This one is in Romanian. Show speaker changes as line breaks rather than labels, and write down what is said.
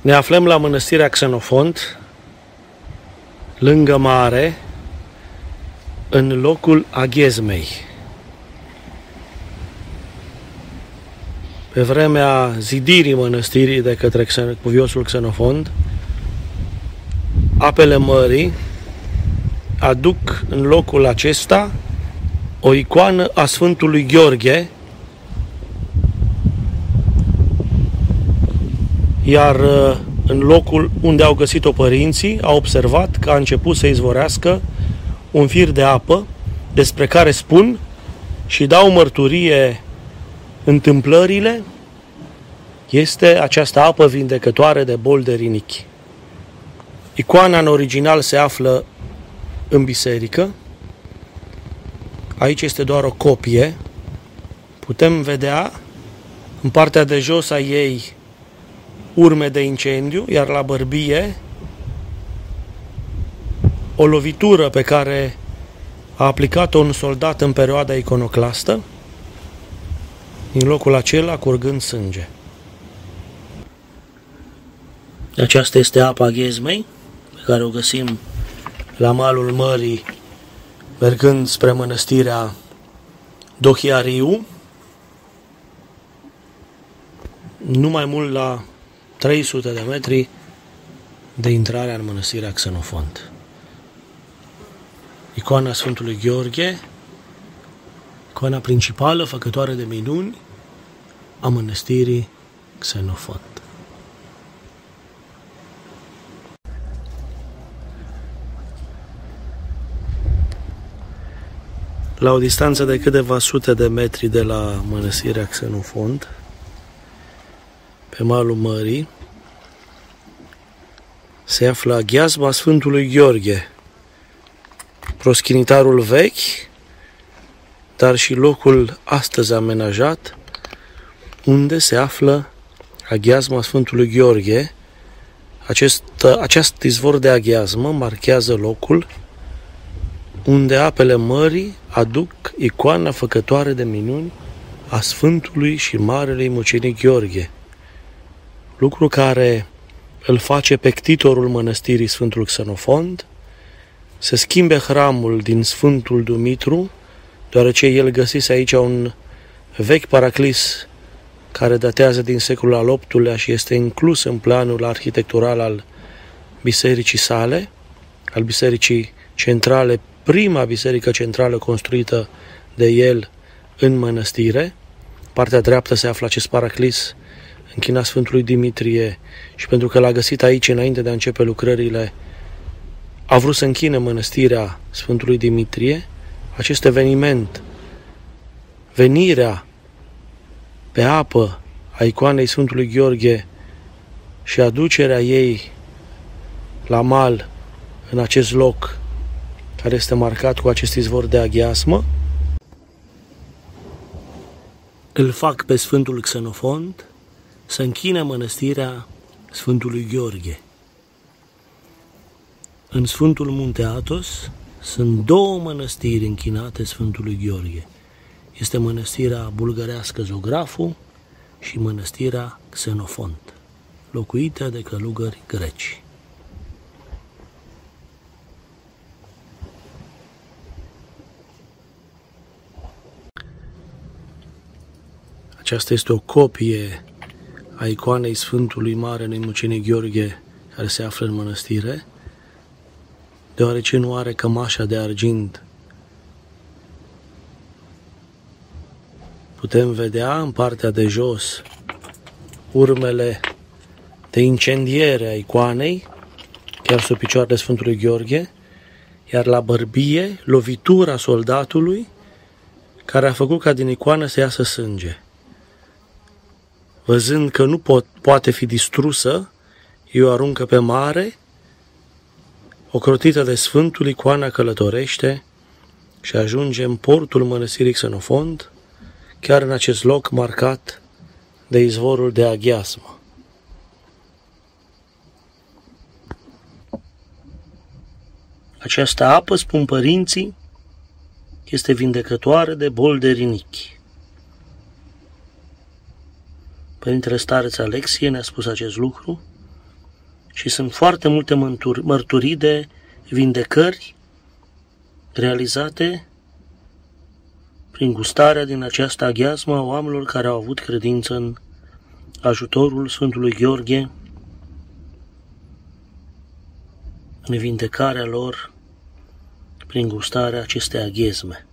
Ne aflăm la mănăstirea Xenofont, lângă mare, în locul Aghezmei. Pe vremea zidirii mănăstirii de către cuviosul Xenofont, apele mării aduc în locul acesta o icoană a Sfântului Gheorghe, iar uh, în locul unde au găsit-o părinții, au observat că a început să izvorească un fir de apă despre care spun și dau mărturie întâmplările, este această apă vindecătoare de bol de rinichi. Icoana în original se află în biserică. Aici este doar o copie. Putem vedea în partea de jos a ei urme de incendiu, iar la bărbie o lovitură pe care a aplicat-o un soldat în perioada iconoclastă, din locul acela curgând sânge. Aceasta este apa ghezmei, pe care o găsim la malul mării, mergând spre mănăstirea Dohiariu, nu mai mult la 300 de metri de intrarea în mănăstirea Xenofont. Icoana Sfântului Gheorghe, icoana principală, făcătoare de minuni, a mănăstirii Xenofont. La o distanță de câteva sute de metri de la mănăstirea Xenofont, pe malul mării, se află gheazma Sfântului Gheorghe, proschinitarul vechi, dar și locul astăzi amenajat, unde se află aghiazma Sfântului Gheorghe. Acest, acest izvor de aghiazmă marchează locul unde apele mării aduc icoana făcătoare de minuni a Sfântului și Marelui Mucenic Gheorghe, lucru care îl face pe ctitorul mănăstirii Sfântul Xenofond, se schimbe hramul din Sfântul Dumitru, deoarece el găsise aici un vechi paraclis care datează din secolul al VIII-lea și este inclus în planul arhitectural al bisericii sale, al bisericii centrale, prima biserică centrală construită de el în mănăstire. Partea dreaptă se află acest paraclis închina Sfântului Dimitrie și pentru că l-a găsit aici înainte de a începe lucrările, a vrut să închine mănăstirea Sfântului Dimitrie, acest eveniment, venirea pe apă a icoanei Sfântului Gheorghe și aducerea ei la mal în acest loc care este marcat cu acest izvor de aghiasmă, îl fac pe Sfântul Xenofont să închine mănăstirea Sfântului Gheorghe. În Sfântul Munte Atos sunt două mănăstiri închinate Sfântului Gheorghe. Este mănăstirea bulgărească Zografu și mănăstirea Xenofont, locuită de călugări greci. Aceasta este o copie a icoanei Sfântului Mare Nemucenie Gheorghe care se află în mănăstire, deoarece nu are cămașa de argint. Putem vedea în partea de jos urmele de incendiere a icoanei, chiar sub picioarele Sfântului Gheorghe, iar la bărbie lovitura soldatului care a făcut ca din icoană să iasă sânge văzând că nu pot, poate fi distrusă, eu aruncă pe mare, ocrotită de Sfântul icoana călătorește și ajunge în portul mănăstirii Xenofond, chiar în acest loc marcat de izvorul de aghiasmă. Această apă, spun părinții, este vindecătoare de bol de rinichi. Părintele Stareț Alexie ne-a spus acest lucru și sunt foarte multe mărturii de vindecări realizate prin gustarea din această aghiazmă a oamenilor care au avut credință în ajutorul Sfântului Gheorghe, în vindecarea lor prin gustarea acestei aghezme.